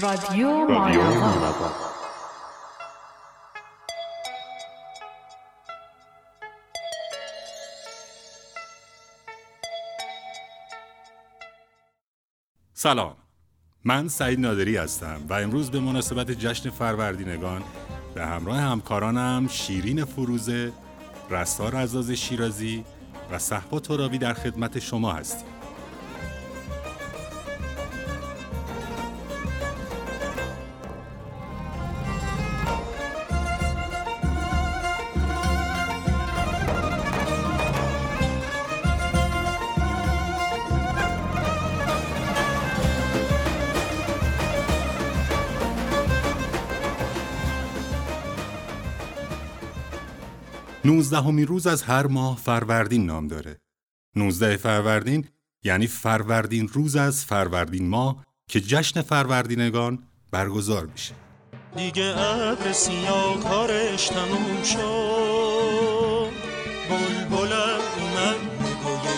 رادیو سلام. من سعید نادری هستم و امروز به مناسبت جشن فروردینگان به همراه همکارانم شیرین فروزه، رستار عزاز شیرازی و صحبا ترابی در خدمت شما هستیم. 19 همین روز از هر ماه فروردین نام داره. 19 فروردین یعنی فروردین روز از فروردین ماه که جشن فروردینگان برگزار میشه. دیگه ابر سیاه کارش تموم شد بلبلم اومد نگوی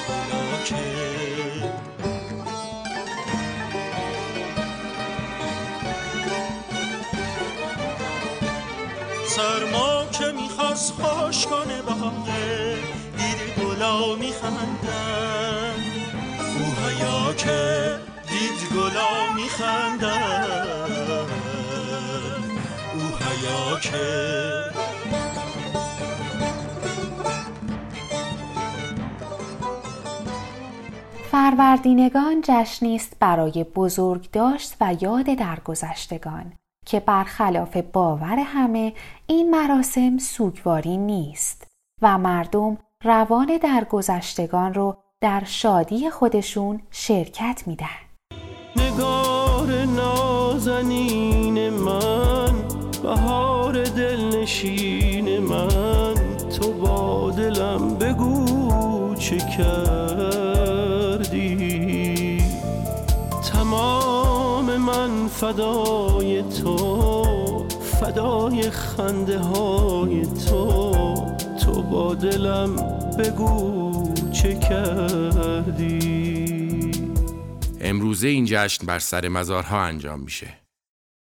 سرما که می‌خواست خوش کنه بهاره دید گلا میخندن کوهیا که دید گلا میخندن او هیا که فروردینگان جشنی است برای بزرگ داشت و یاد درگذشتگان. که برخلاف باور همه این مراسم سوگواری نیست و مردم روان درگذشتگان رو در شادی خودشون شرکت میدن. نگار نازنین من بهار دلنشین من تو با دلم بگو چه کردی؟ فدای تو فدای خنده های تو تو با دلم بگو چه کردی امروزه این جشن بر سر مزارها انجام میشه.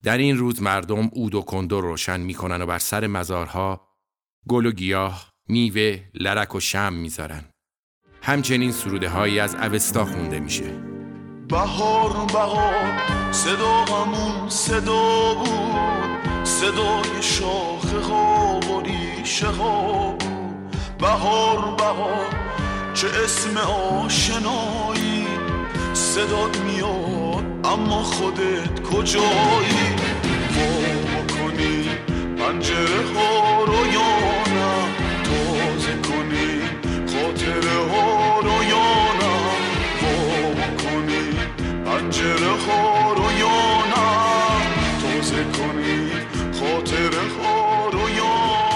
در این روز مردم عود و کندو روشن می‌کنن و بر سر مزارها گل و گیاه، میوه، لرک و شم می‌ذارن. همچنین سروده هایی از اوستا خونده میشه. بهار بهار صدا غمون صدا بود. صدای شاخه ها و ریشه ها بود. بهار بهار چه اسم آشنایی. صدات میاد اما خودت کجایی؟ رو یا نه تازه کنی خاطره ها رو یا نه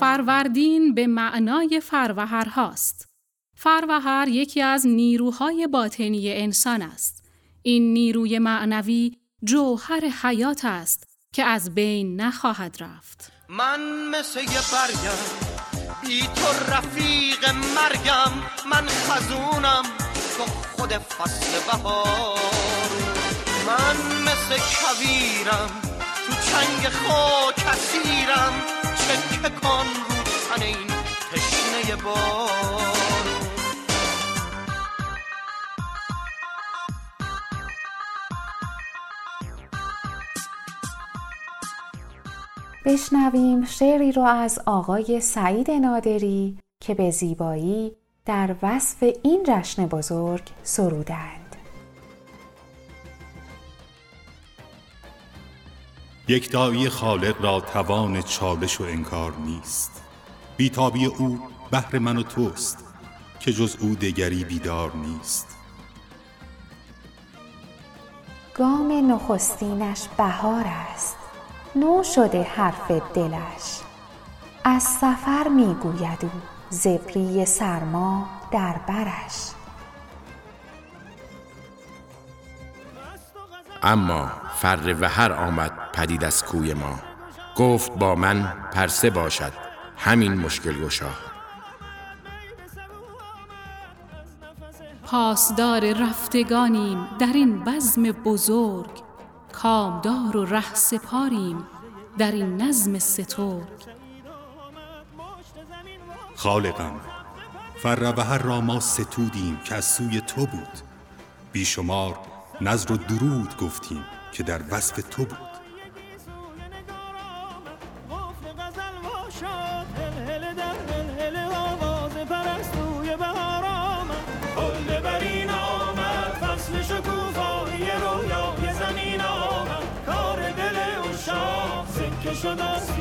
فروردین به معنای فروهر هاست. فروهر یکی از نیروهای باطنی انسان است. این نیروی معنوی جوهر حیات است که از بین نخواهد رفت. من مثل یه برگم بی تو رفیق مرگم من خزونم تو خود فصل بهار. من مثل کویرم تو چنگ خاک اسیرم. چکه کن رو تن این تشنه بار. بشنویم شعری رو از آقای سعید نادری که به زیبایی در وصف این جشن بزرگ سرودند. یک دایی خالق را توان چالش و انکار نیست. بیتابی او بهر من و توست که جز او دگری بیدار نیست. گام نخستینش بهار است نو شده حرف دلش. از سفر می‌گوید او زبری سرما در برش. اما فر و هر آمد پدید از کوی ما. گفت با من پرسه باشد همین مشکل گشا. پاسدار رفتگانیم در این بزم بزرگ. کامدار و ره سپاریم در این نظم سترگ. خالقم فروهر را ما ستودیم که از سوی تو بود. بیشمار نظر و درود گفتیم که در وصف تو بود.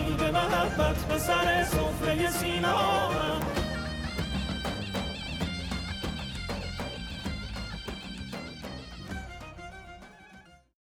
به محبت به سر سفره سینا